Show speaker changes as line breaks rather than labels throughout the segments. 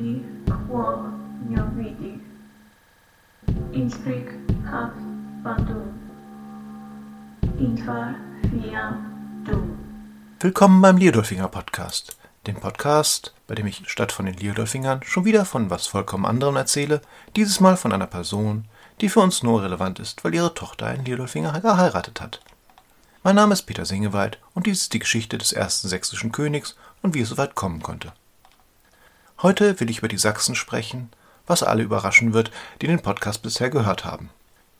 mio vidi. Instrig hav bandum. Infer fiam dum.
Willkommen beim Liodolfinger Podcast, dem Podcast, bei dem ich statt von den Liodolfingern schon wieder von was vollkommen anderem erzähle, dieses Mal von einer Person, die für uns nur relevant ist, weil ihre Tochter einen Liodolfinger geheiratet hat. Mein Name ist Peter Singewald und dies ist die Geschichte des ersten sächsischen Königs und wie es soweit kommen konnte. Heute will ich über die Sachsen sprechen, was alle überraschen wird, die den Podcast bisher gehört haben.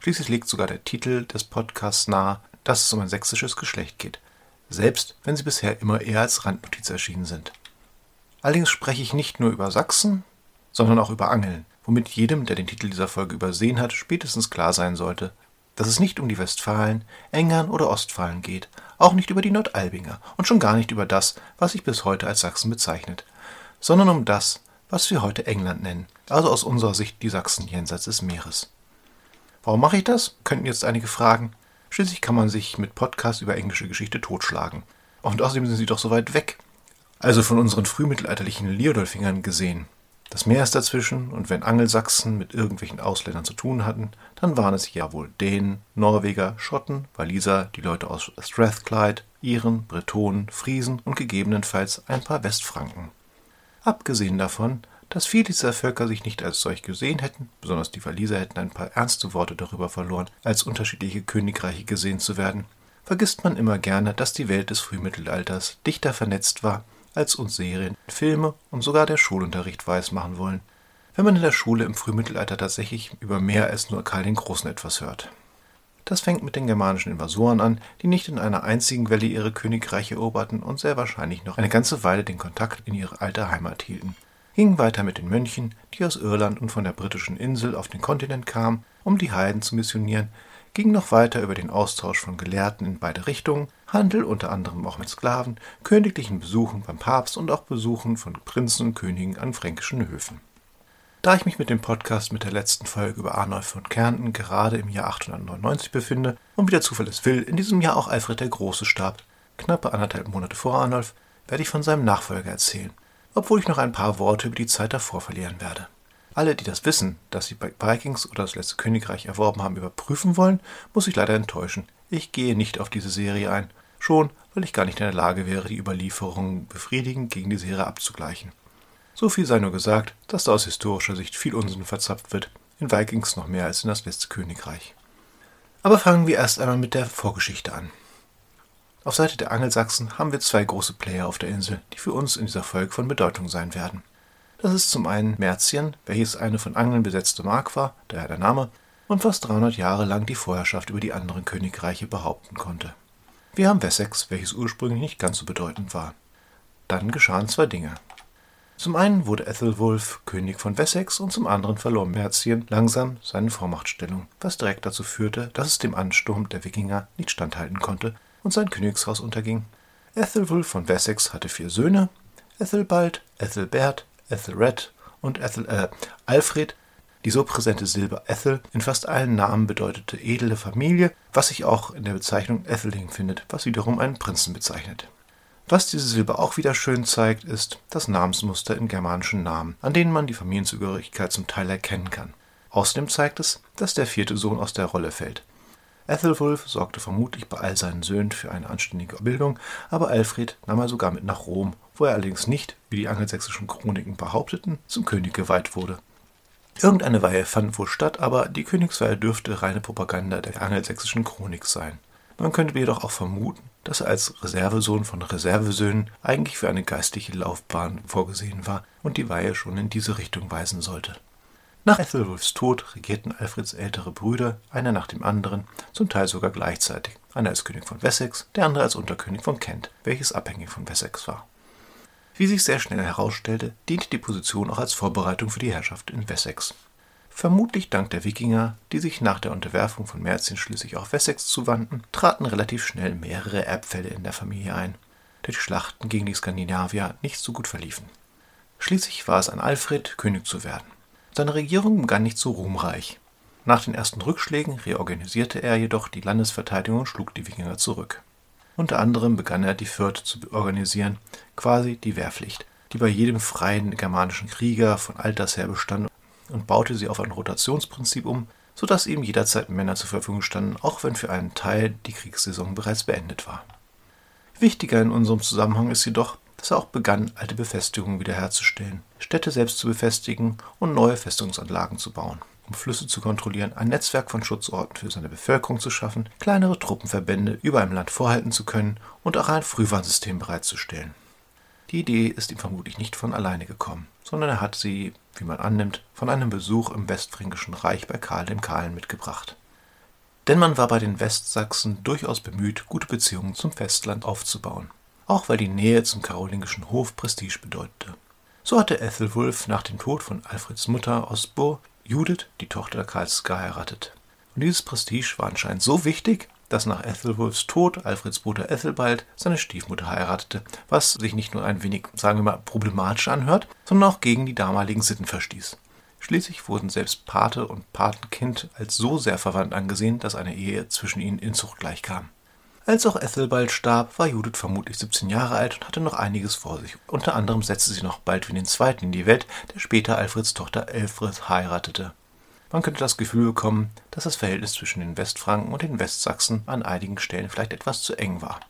Schließlich legt sogar der Titel des Podcasts nahe, dass es um ein sächsisches Geschlecht geht, selbst wenn sie bisher immer eher als Randnotiz erschienen sind. Allerdings spreche ich nicht nur über Sachsen, sondern auch über Angeln, womit jedem, der den Titel dieser Folge übersehen hat, spätestens klar sein sollte, dass es nicht um die Westfalen, Engern oder Ostfalen geht, auch nicht über die Nordalbinger und schon gar nicht über das, was sich bis heute als Sachsen bezeichnet, sondern um das, was wir heute England nennen, also aus unserer Sicht die Sachsen jenseits des Meeres. Warum mache ich das? Könnten jetzt einige fragen. Schließlich kann man sich mit Podcasts über englische Geschichte totschlagen. Und außerdem sind sie doch so weit weg. Also von unseren frühmittelalterlichen Liodolfingern gesehen. Das Meer ist dazwischen, und wenn Angelsachsen mit irgendwelchen Ausländern zu tun hatten, dann waren es ja wohl Dänen, Norweger, Schotten, Waliser, die Leute aus Strathclyde, Iren, Bretonen, Friesen und gegebenenfalls ein paar Westfranken. Abgesehen davon, dass viele dieser Völker sich nicht als solch gesehen hätten, besonders die Waliser hätten ein paar ernste Worte darüber verloren, als unterschiedliche Königreiche gesehen zu werden, vergisst man immer gerne, dass die Welt des Frühmittelalters dichter vernetzt war, als uns Serien, Filme und sogar der Schulunterricht weismachen wollen, wenn man in der Schule im Frühmittelalter tatsächlich über mehr als nur Karl den Großen etwas hört. Das fängt mit den germanischen Invasoren an, die nicht in einer einzigen Welle ihre Königreiche eroberten und sehr wahrscheinlich noch eine ganze Weile den Kontakt in ihre alte Heimat hielten. Ging weiter mit den Mönchen, die aus Irland und von der britischen Insel auf den Kontinent kamen, um die Heiden zu missionieren, ging noch weiter über den Austausch von Gelehrten in beide Richtungen, Handel unter anderem auch mit Sklaven, königlichen Besuchen beim Papst und auch Besuchen von Prinzen und Königen an fränkischen Höfen. Da ich mich mit dem Podcast mit der letzten Folge über Arnulf von Kärnten gerade im Jahr 899 befinde und wie der Zufall es will, in diesem Jahr auch Alfred der Große starb, knappe anderthalb Monate vor Arnulf, werde ich von seinem Nachfolger erzählen, obwohl ich noch ein paar Worte über die Zeit davor verlieren werde. Alle, die das Wissen, das sie bei Vikings oder das letzte Königreich erworben haben, überprüfen wollen, muss ich leider enttäuschen. Ich gehe nicht auf diese Serie ein, schon weil ich gar nicht in der Lage wäre, die Überlieferungen befriedigend gegen die Serie abzugleichen. So viel sei nur gesagt, dass da aus historischer Sicht viel Unsinn verzapft wird, in Vikings noch mehr als in das letzte Königreich. Aber fangen wir erst einmal mit der Vorgeschichte an. Auf Seite der Angelsachsen haben wir zwei große Player auf der Insel, die für uns in dieser Folge von Bedeutung sein werden. Das ist zum einen Merzien, welches eine von Angeln besetzte Mark war, daher der Name, und fast 300 Jahre lang die Vorherrschaft über die anderen Königreiche behaupten konnte. Wir haben Wessex, welches ursprünglich nicht ganz so bedeutend war. Dann geschahen zwei Dinge. Zum einen wurde Ethelwulf König von Wessex und zum anderen verlor Merzien langsam seine Vormachtstellung, was direkt dazu führte, dass es dem Ansturm der Wikinger nicht standhalten konnte und sein Königshaus unterging. Ethelwulf von Wessex hatte vier Söhne, Ethelbald, Ethelbert, Ethelred und Ethel, äh, Alfred. Die so präsente Silbe Ethel in fast allen Namen bedeutete edle Familie, was sich auch in der Bezeichnung Etheling findet, was wiederum einen Prinzen bezeichnet. Was diese Silbe auch wieder schön zeigt, ist das Namensmuster in germanischen Namen, an denen man die Familienzugehörigkeit zum Teil erkennen kann. Außerdem zeigt es, dass der vierte Sohn aus der Rolle fällt. Ethelwulf sorgte vermutlich bei all seinen Söhnen für eine anständige Bildung, aber Alfred nahm er sogar mit nach Rom, wo er allerdings nicht, wie die angelsächsischen Chroniken behaupteten, zum König geweiht wurde. Irgendeine Weihe fand wohl statt, aber die Königsweihe dürfte reine Propaganda der angelsächsischen Chronik sein. Man könnte jedoch auch vermuten, dass er als Reservesohn von Reservesöhnen eigentlich für eine geistliche Laufbahn vorgesehen war und die Weihe schon in diese Richtung weisen sollte. Nach Ethelwulfs Tod regierten Alfreds ältere Brüder, einer nach dem anderen, zum Teil sogar gleichzeitig. Einer als König von Wessex, der andere als Unterkönig von Kent, welches abhängig von Wessex war. Wie sich sehr schnell herausstellte, diente die Position auch als Vorbereitung für die Herrschaft in Wessex. Vermutlich dank der Wikinger, die sich nach der Unterwerfung von Merzien schließlich auch Wessex zuwandten, traten relativ schnell mehrere Erbfälle in der Familie ein, da die Schlachten gegen die Skandinavier nicht so gut verliefen. Schließlich war es an Alfred, König zu werden. Seine Regierung begann nicht so ruhmreich. Nach den ersten Rückschlägen reorganisierte er jedoch die Landesverteidigung und schlug die Wikinger zurück. Unter anderem begann er die Fürth zu organisieren, quasi die Wehrpflicht, die bei jedem freien germanischen Krieger von alters her bestand und baute sie auf ein Rotationsprinzip um, sodass ihm jederzeit Männer zur Verfügung standen, auch wenn für einen Teil die Kriegssaison bereits beendet war. Wichtiger in unserem Zusammenhang ist jedoch, dass er auch begann, alte Befestigungen wiederherzustellen, Städte selbst zu befestigen und neue Festungsanlagen zu bauen, um Flüsse zu kontrollieren, ein Netzwerk von Schutzorten für seine Bevölkerung zu schaffen, kleinere Truppenverbände über einem Land vorhalten zu können und auch ein Frühwarnsystem bereitzustellen. Die Idee ist ihm vermutlich nicht von alleine gekommen, sondern er hat sie, wie man annimmt, von einem Besuch im Westfränkischen Reich bei Karl dem Kahlen mitgebracht. Denn man war bei den Westsachsen durchaus bemüht, gute Beziehungen zum Festland aufzubauen, auch weil die Nähe zum karolingischen Hof Prestige bedeutete. So hatte Ethelwulf nach dem Tod von Alfreds Mutter Osburh Judith, die Tochter Karls, geheiratet. Und dieses Prestige war anscheinend so wichtig, dass nach Ethelwulfs Tod Alfreds Bruder Ethelbald seine Stiefmutter heiratete, was sich nicht nur ein wenig, sagen wir mal, problematisch anhört, sondern auch gegen die damaligen Sitten verstieß. Schließlich wurden selbst Pate und Patenkind als so sehr verwandt angesehen, dass eine Ehe zwischen ihnen in Zucht gleichkam. Als auch Ethelbald starb, war Judith vermutlich 17 Jahre alt und hatte noch einiges vor sich. Unter anderem setzte sie noch bald wie den Zweiten in die Welt, der später Alfreds Tochter Elfred heiratete. Man könnte das Gefühl bekommen, dass das Verhältnis zwischen den Westfranken und den Westsachsen an einigen Stellen vielleicht etwas zu eng war.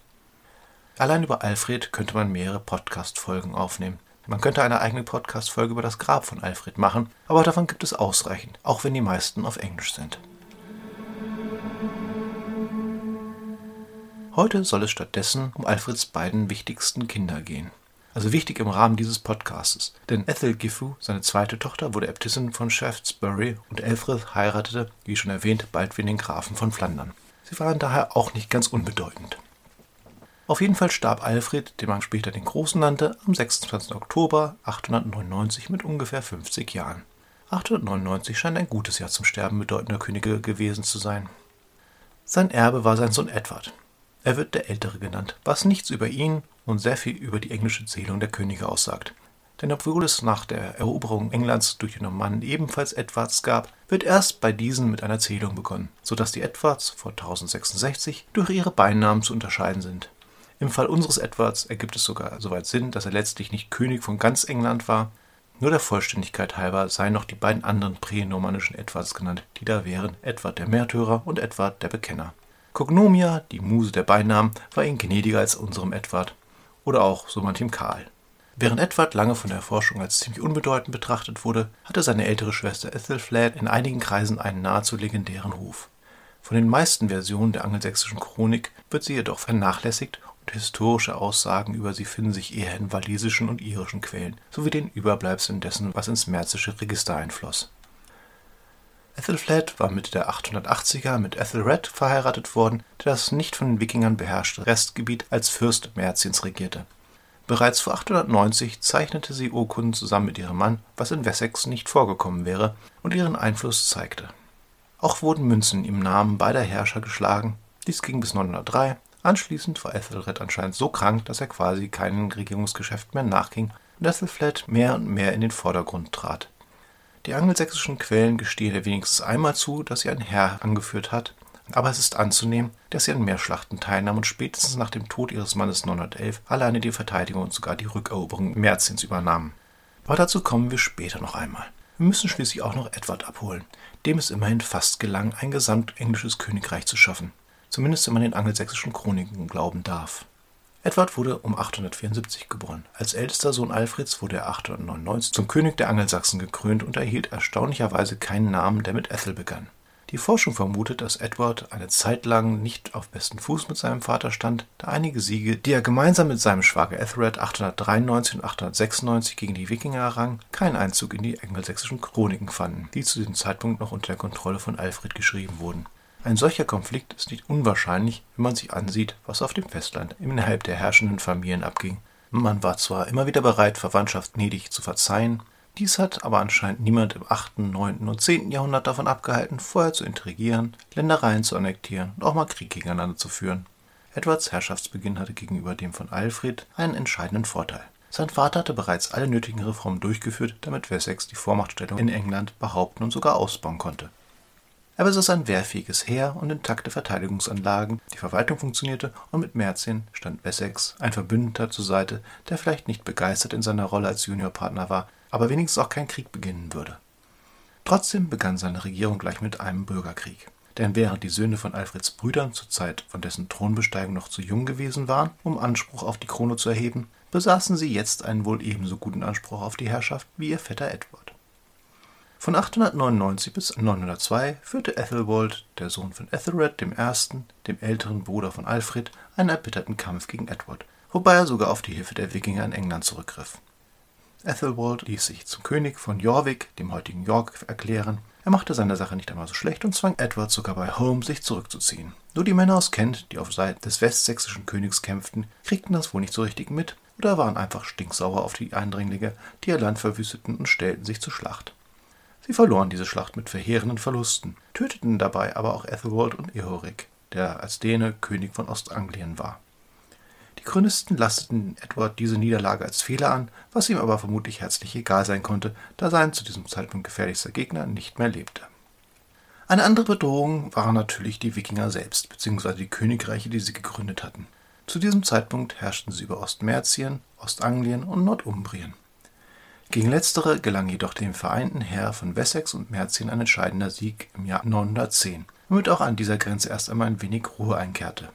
Allein über Alfred könnte man mehrere Podcast-Folgen aufnehmen. Man könnte eine eigene Podcast-Folge über das Grab von Alfred machen, aber davon gibt es ausreichend, auch wenn die meisten auf Englisch sind. Heute soll es stattdessen um Alfreds beiden wichtigsten Kinder gehen also wichtig im Rahmen dieses Podcastes. Denn Ethel Gifu, seine zweite Tochter, wurde Äbtissin von Shaftesbury und Elfrith heiratete, wie schon erwähnt, bald wie den Grafen von Flandern. Sie waren daher auch nicht ganz unbedeutend. Auf jeden Fall starb Alfred, den man später den Großen nannte, am 26. Oktober 899 mit ungefähr 50 Jahren. 899 scheint ein gutes Jahr zum Sterben bedeutender Könige gewesen zu sein. Sein Erbe war sein Sohn Edward. Er wird der Ältere genannt, was nichts über ihn und sehr viel über die englische Zählung der Könige aussagt. Denn obwohl es nach der Eroberung Englands durch die Normannen ebenfalls Edwards gab, wird erst bei diesen mit einer Zählung begonnen, so dass die Edwards vor 1066 durch ihre Beinamen zu unterscheiden sind. Im Fall unseres Edwards ergibt es sogar soweit Sinn, dass er letztlich nicht König von ganz England war, nur der Vollständigkeit halber seien noch die beiden anderen pränormannischen Edwards genannt, die da wären Edward der Märtyrer und Edward der Bekenner. Cognomia, die Muse der Beinamen, war ihnen gnädiger als unserem Edward oder auch so manchem Karl. Während Edward lange von der Forschung als ziemlich unbedeutend betrachtet wurde, hatte seine ältere Schwester Ethelflaed in einigen Kreisen einen nahezu legendären Ruf. Von den meisten Versionen der angelsächsischen Chronik wird sie jedoch vernachlässigt und historische Aussagen über sie finden sich eher in walisischen und irischen Quellen, sowie den Überbleibseln dessen, was ins märzische Register einfloss. Ethelflaed war Mitte der 880er mit Ethelred verheiratet worden, der das nicht von den Wikingern beherrschte Restgebiet als Fürst Merziens regierte. Bereits vor 890 zeichnete sie Urkunden zusammen mit ihrem Mann, was in Wessex nicht vorgekommen wäre, und ihren Einfluss zeigte. Auch wurden Münzen im Namen beider Herrscher geschlagen. Dies ging bis 903. Anschließend war Ethelred anscheinend so krank, dass er quasi keinem Regierungsgeschäft mehr nachging und Ethelflaed mehr und mehr in den Vordergrund trat. Die angelsächsischen Quellen gestehen ihr wenigstens einmal zu, dass sie ein Heer angeführt hat, aber es ist anzunehmen, dass sie an mehr Schlachten teilnahm und spätestens nach dem Tod ihres Mannes 911 alleine die Verteidigung und sogar die Rückeroberung Merziens übernahm. Aber dazu kommen wir später noch einmal. Wir müssen schließlich auch noch Edward abholen, dem es immerhin fast gelang, ein gesamtenglisches Königreich zu schaffen, zumindest wenn man den angelsächsischen Chroniken glauben darf. Edward wurde um 874 geboren. Als ältester Sohn Alfreds wurde er 899 zum König der Angelsachsen gekrönt und erhielt erstaunlicherweise keinen Namen, der mit Ethel begann. Die Forschung vermutet, dass Edward eine Zeit lang nicht auf besten Fuß mit seinem Vater stand, da einige Siege, die er gemeinsam mit seinem Schwager Ethelred 893 und 896 gegen die Wikinger errang, keinen Einzug in die angelsächsischen Chroniken fanden, die zu diesem Zeitpunkt noch unter der Kontrolle von Alfred geschrieben wurden. Ein solcher Konflikt ist nicht unwahrscheinlich, wenn man sich ansieht, was auf dem Festland innerhalb der herrschenden Familien abging. Man war zwar immer wieder bereit, Verwandtschaft gnädig zu verzeihen, dies hat aber anscheinend niemand im 8., 9. und 10. Jahrhundert davon abgehalten, vorher zu intrigieren, Ländereien zu annektieren und auch mal Krieg gegeneinander zu führen. Edwards Herrschaftsbeginn hatte gegenüber dem von Alfred einen entscheidenden Vorteil. Sein Vater hatte bereits alle nötigen Reformen durchgeführt, damit Wessex die Vormachtstellung in England behaupten und sogar ausbauen konnte. Er besaß ein wehrfähiges Heer und intakte Verteidigungsanlagen, die Verwaltung funktionierte und mit Mertien stand Wessex, ein Verbündeter, zur Seite, der vielleicht nicht begeistert in seiner Rolle als Juniorpartner war, aber wenigstens auch kein Krieg beginnen würde. Trotzdem begann seine Regierung gleich mit einem Bürgerkrieg. Denn während die Söhne von Alfreds Brüdern zur Zeit von dessen Thronbesteigung noch zu jung gewesen waren, um Anspruch auf die Krone zu erheben, besaßen sie jetzt einen wohl ebenso guten Anspruch auf die Herrschaft wie ihr Vetter Edward. Von 899 bis 902 führte Ethelwald, der Sohn von Ethelred I., dem älteren Bruder von Alfred, einen erbitterten Kampf gegen Edward, wobei er sogar auf die Hilfe der Wikinger in England zurückgriff. Ethelwald ließ sich zum König von Jorvik, dem heutigen York, erklären. Er machte seine Sache nicht einmal so schlecht und zwang Edward sogar bei Home, sich zurückzuziehen. Nur die Männer aus Kent, die auf Seiten des westsächsischen Königs kämpften, kriegten das wohl nicht so richtig mit oder waren einfach stinksauer auf die Eindringlinge, die ihr Land verwüsteten und stellten sich zur Schlacht. Sie verloren diese Schlacht mit verheerenden Verlusten, töteten dabei aber auch Ethelwald und Eorik, der als Däne König von Ostanglien war. Die Chronisten lasteten Edward diese Niederlage als Fehler an, was ihm aber vermutlich herzlich egal sein konnte, da sein zu diesem Zeitpunkt gefährlichster Gegner nicht mehr lebte. Eine andere Bedrohung waren natürlich die Wikinger selbst, beziehungsweise die Königreiche, die sie gegründet hatten. Zu diesem Zeitpunkt herrschten sie über Ostmerzien, Ostanglien und Nordumbrien. Gegen letztere gelang jedoch dem vereinten Heer von Wessex und Merzien ein entscheidender Sieg im Jahr 910, womit auch an dieser Grenze erst einmal ein wenig Ruhe einkehrte,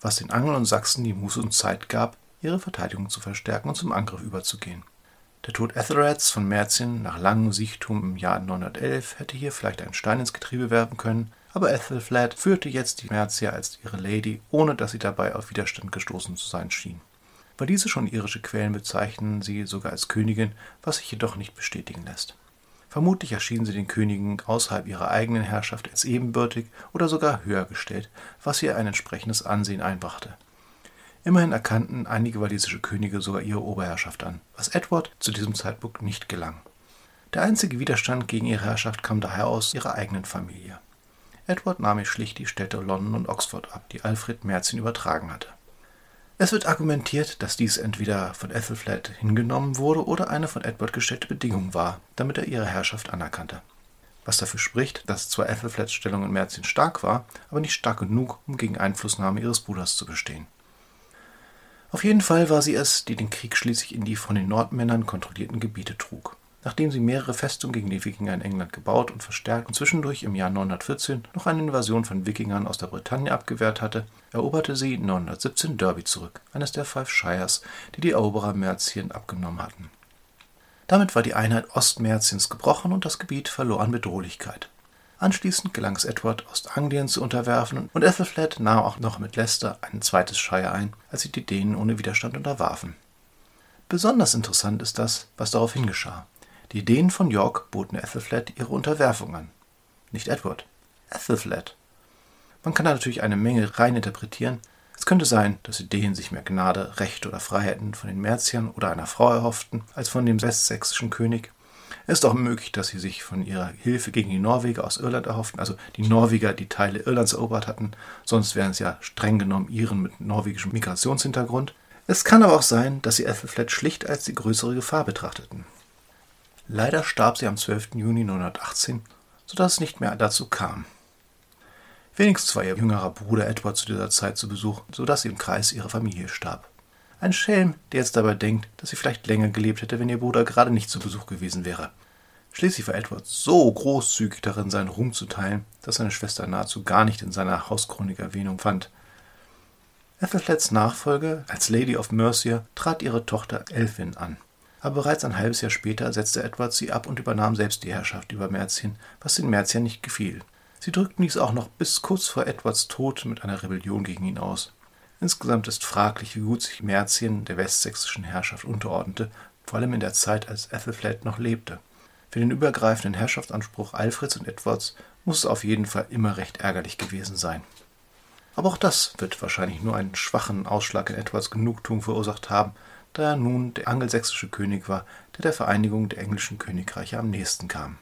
was den Angeln und Sachsen die Muße und Zeit gab, ihre Verteidigung zu verstärken und zum Angriff überzugehen. Der Tod Ethelreds von Merzien nach langem Siechtum im Jahr 911 hätte hier vielleicht einen Stein ins Getriebe werfen können, aber Ethelflaed führte jetzt die Merzier als ihre Lady, ohne dass sie dabei auf Widerstand gestoßen zu sein schien. Weil diese schon irische Quellen bezeichnen sie sogar als Königin, was sich jedoch nicht bestätigen lässt. Vermutlich erschienen sie den Königen außerhalb ihrer eigenen Herrschaft als ebenbürtig oder sogar höher gestellt, was ihr ein entsprechendes Ansehen einbrachte. Immerhin erkannten einige walisische Könige sogar ihre Oberherrschaft an, was Edward zu diesem Zeitpunkt nicht gelang. Der einzige Widerstand gegen ihre Herrschaft kam daher aus ihrer eigenen Familie. Edward nahm ihr schlicht die Städte London und Oxford ab, die Alfred Merzin übertragen hatte. Es wird argumentiert, dass dies entweder von Ethelflaed hingenommen wurde oder eine von Edward gestellte Bedingung war, damit er ihre Herrschaft anerkannte. Was dafür spricht, dass zwar Ethelflaeds Stellung in Merzin stark war, aber nicht stark genug, um gegen Einflussnahme ihres Bruders zu bestehen. Auf jeden Fall war sie es, die den Krieg schließlich in die von den Nordmännern kontrollierten Gebiete trug. Nachdem sie mehrere Festungen gegen die Wikinger in England gebaut und verstärkt und zwischendurch im Jahr 914 noch eine Invasion von Wikingern aus der Bretagne abgewehrt hatte, eroberte sie 917 Derby zurück, eines der Five Shires, die die Eroberer Merzien abgenommen hatten. Damit war die Einheit Ostmerziens gebrochen und das Gebiet verlor an Bedrohlichkeit. Anschließend gelang es Edward, Ostanglien zu unterwerfen und Ethelflaed nahm auch noch mit Leicester ein zweites Shire ein, als sie die Dänen ohne Widerstand unterwarfen. Besonders interessant ist das, was daraufhin geschah. Die Dänen von York boten Ethelflaed ihre Unterwerfung an. Nicht Edward, Ethelflaed. Man kann da natürlich eine Menge reininterpretieren. Es könnte sein, dass die Dänen sich mehr Gnade, Recht oder Freiheiten von den Merziern oder einer Frau erhofften, als von dem westsächsischen König. Es ist auch möglich, dass sie sich von ihrer Hilfe gegen die Norweger aus Irland erhofften, also die Norweger, die Teile Irlands erobert hatten, sonst wären es ja streng genommen Iren mit norwegischem Migrationshintergrund. Es kann aber auch sein, dass sie Ethelflaed schlicht als die größere Gefahr betrachteten. Leider starb sie am 12. Juni 918, sodass es nicht mehr dazu kam. Wenigstens war ihr jüngerer Bruder Edward zu dieser Zeit zu Besuch, sodass sie im Kreis ihrer Familie starb. Ein Schelm, der jetzt dabei denkt, dass sie vielleicht länger gelebt hätte, wenn ihr Bruder gerade nicht zu Besuch gewesen wäre. Schließlich war Edward so großzügig darin, seinen Ruhm zu teilen, dass seine Schwester nahezu gar nicht in seiner Hauschronik Erwähnung fand. Ethelflaeds Nachfolge als Lady of Mercia trat ihre Tochter Elfin an aber bereits ein halbes Jahr später setzte Edward sie ab und übernahm selbst die Herrschaft über Merzien, was den Merziern nicht gefiel. Sie drückten dies auch noch bis kurz vor Edwards Tod mit einer Rebellion gegen ihn aus. Insgesamt ist fraglich, wie gut sich Merzien der westsächsischen Herrschaft unterordnete, vor allem in der Zeit, als Ethelflaed noch lebte. Für den übergreifenden Herrschaftsanspruch Alfreds und Edwards muss es auf jeden Fall immer recht ärgerlich gewesen sein. Aber auch das wird wahrscheinlich nur einen schwachen Ausschlag in Edwards Genugtuung verursacht haben, da er nun der angelsächsische König war, der der Vereinigung der englischen Königreiche am nächsten kam.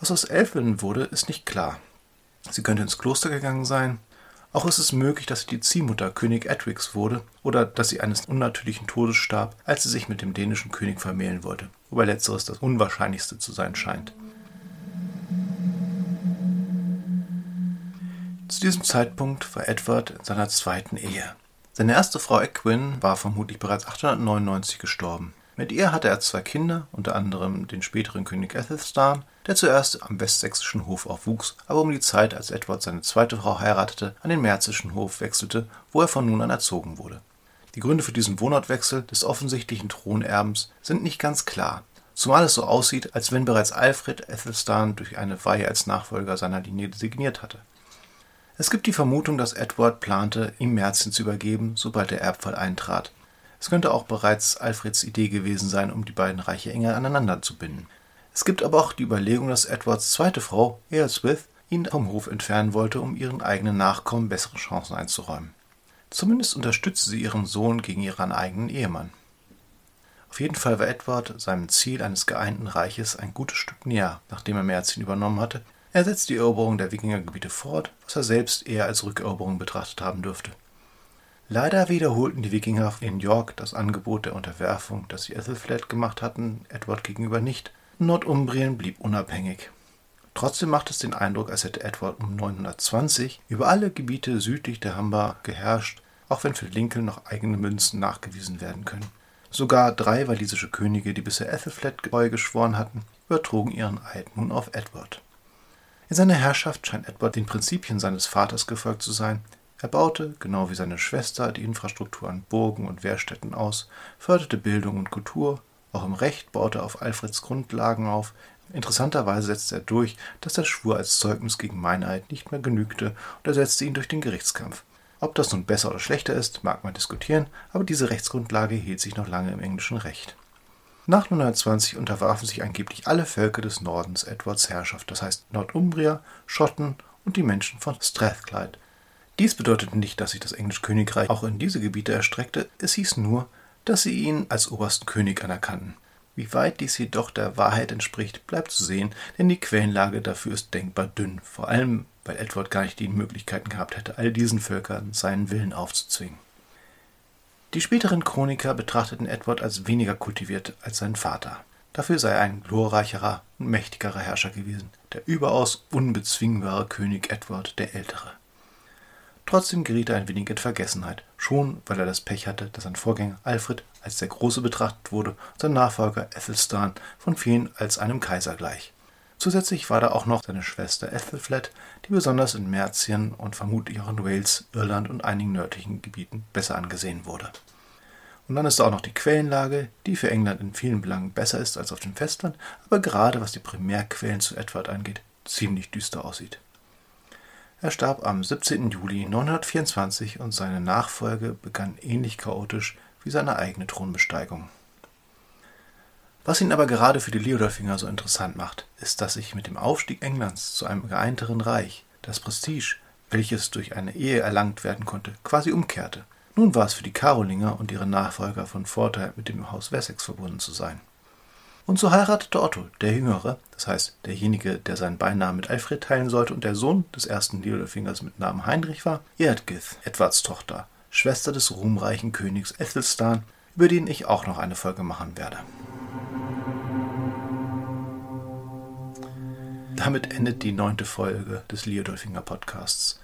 Was aus Elfin wurde, ist nicht klar. Sie könnte ins Kloster gegangen sein, auch ist es möglich, dass sie die Ziehmutter König Edwigs wurde oder dass sie eines unnatürlichen Todes starb, als sie sich mit dem dänischen König vermählen wollte, wobei letzteres das Unwahrscheinlichste zu sein scheint. diesem Zeitpunkt war Edward in seiner zweiten Ehe. Seine erste Frau Egwin war vermutlich bereits 899 gestorben. Mit ihr hatte er zwei Kinder, unter anderem den späteren König Ethelstan, der zuerst am westsächsischen Hof aufwuchs, aber um die Zeit, als Edward seine zweite Frau heiratete, an den merzischen Hof wechselte, wo er von nun an erzogen wurde. Die Gründe für diesen Wohnortwechsel des offensichtlichen Thronerbens sind nicht ganz klar, zumal es so aussieht, als wenn bereits Alfred Ethelstan durch eine Weihe als Nachfolger seiner Linie designiert hatte. Es gibt die Vermutung, dass Edward plante, ihm Merzien zu übergeben, sobald der Erbfall eintrat, es könnte auch bereits Alfreds Idee gewesen sein, um die beiden Reiche enger aneinander zu binden. Es gibt aber auch die Überlegung, dass Edwards zweite Frau, Ealhswith, ihn vom Hof entfernen wollte, um ihren eigenen Nachkommen bessere Chancen einzuräumen. Zumindest unterstützte sie ihren Sohn gegen ihren eigenen Ehemann. Auf jeden Fall war Edward seinem Ziel eines geeinten Reiches ein gutes Stück näher, nachdem er Merzien übernommen hatte. Er setzte die Eroberung der Wikingergebiete fort, was er selbst eher als Rückeroberung betrachtet haben dürfte. Leider wiederholten die Wikinger in York das Angebot der Unterwerfung, das sie Ethelflaed gemacht hatten, Edward gegenüber nicht. Nordumbrien blieb unabhängig. Trotzdem macht es den Eindruck, als hätte Edward um 920 über alle Gebiete südlich der Humber geherrscht, auch wenn für Lincoln noch eigene Münzen nachgewiesen werden können. Sogar drei walisische Könige, die bisher Ethelflaed Treue geschworen hatten, übertrugen ihren Eid nun auf Edward. In seiner Herrschaft scheint Edward den Prinzipien seines Vaters gefolgt zu sein, er baute, genau wie seine Schwester, die Infrastruktur an Burgen und Wehrstätten aus, förderte Bildung und Kultur, auch im Recht baute er auf Alfreds Grundlagen auf. Interessanterweise setzte er durch, dass der Schwur als Zeugnis gegen Meinheit nicht mehr genügte und ersetzte ihn durch den Gerichtskampf. Ob das nun besser oder schlechter ist, mag man diskutieren, aber diese Rechtsgrundlage hielt sich noch lange im englischen Recht. Nach 920 unterwarfen sich angeblich alle Völker des Nordens Edwards Herrschaft, das heißt Nordumbrier, Schotten und die Menschen von Strathclyde, dies bedeutete nicht, dass sich das englische Königreich auch in diese Gebiete erstreckte, es hieß nur, dass sie ihn als obersten König anerkannten. Wie weit dies jedoch der Wahrheit entspricht, bleibt zu sehen, denn die Quellenlage dafür ist denkbar dünn, vor allem weil Edward gar nicht die Möglichkeiten gehabt hätte, all diesen Völkern seinen Willen aufzuzwingen. Die späteren Chroniker betrachteten Edward als weniger kultiviert als sein Vater. Dafür sei er ein glorreicherer und mächtigerer Herrscher gewesen, der überaus unbezwingbare König Edward der Ältere. Trotzdem geriet er ein wenig in Vergessenheit, schon weil er das Pech hatte, dass sein Vorgänger Alfred als der Große betrachtet wurde und sein Nachfolger Ethelstan von vielen als einem Kaiser gleich. Zusätzlich war da auch noch seine Schwester Ethelflaed, die besonders in Merzien und vermutlich auch in Wales, Irland und einigen nördlichen Gebieten besser angesehen wurde. Und dann ist da auch noch die Quellenlage, die für England in vielen Belangen besser ist als auf dem Festland, aber gerade was die Primärquellen zu Edward angeht, ziemlich düster aussieht. Er starb am 17. Juli 924 und seine Nachfolge begann ähnlich chaotisch wie seine eigene Thronbesteigung. Was ihn aber gerade für die Liodolfinger so interessant macht, ist, dass sich mit dem Aufstieg Englands zu einem geeinteren Reich das Prestige, welches durch eine Ehe erlangt werden konnte, quasi umkehrte. Nun war es für die Karolinger und ihre Nachfolger von Vorteil, mit dem Haus Wessex verbunden zu sein. Und so heiratete Otto, der Jüngere, das heißt derjenige, der seinen Beinamen mit Alfred teilen sollte und der Sohn des ersten Liudolfingers mit Namen Heinrich war, Eadgith, Edwards Tochter, Schwester des ruhmreichen Königs Ethelstan, über den ich auch noch eine Folge machen werde. Damit endet die neunte Folge des Liodolfinger Podcasts.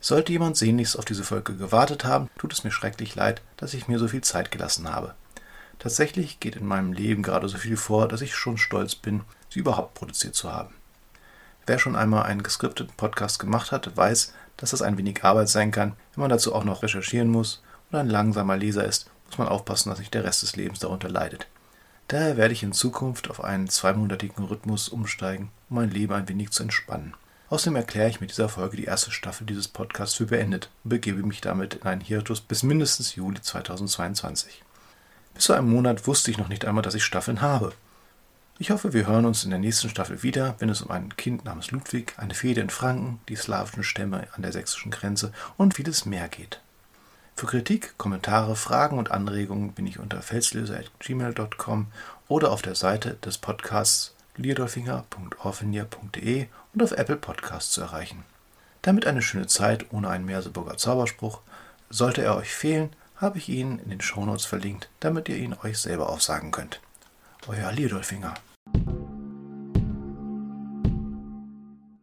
Sollte jemand sehnlichst auf diese Folge gewartet haben, tut es mir schrecklich leid, dass ich mir so viel Zeit gelassen habe. Tatsächlich geht in meinem Leben gerade so viel vor, dass ich schon stolz bin, sie überhaupt produziert zu haben. Wer schon einmal einen geskripteten Podcast gemacht hat, weiß, dass das ein wenig Arbeit sein kann, wenn man dazu auch noch recherchieren muss und ein langsamer Leser ist, muss man aufpassen, dass nicht der Rest des Lebens darunter leidet. Daher werde ich in Zukunft auf einen zweimonatigen Rhythmus umsteigen, um mein Leben ein wenig zu entspannen. Außerdem erkläre ich mit dieser Folge die erste Staffel dieses Podcasts für beendet und begebe mich damit in einen Hiatus bis mindestens Juli 2022. Bis zu einem Monat wusste ich noch nicht einmal, dass ich Staffeln habe. Ich hoffe, wir hören uns in der nächsten Staffel wieder, wenn es um ein Kind namens Ludwig, eine Fehde in Franken, die slawischen Stämme an der sächsischen Grenze und vieles mehr geht. Für Kritik, Kommentare, Fragen und Anregungen bin ich unter felslöser.gmail.com oder auf der Seite des Podcasts lierdolfinger.orfenier.de und auf Apple Podcasts zu erreichen. Damit eine schöne Zeit ohne einen Merseburger Zauberspruch. Sollte er euch fehlen, habe ich ihn in den Shownotes verlinkt, damit ihr ihn euch selber aufsagen könnt. Euer Liedolfinger.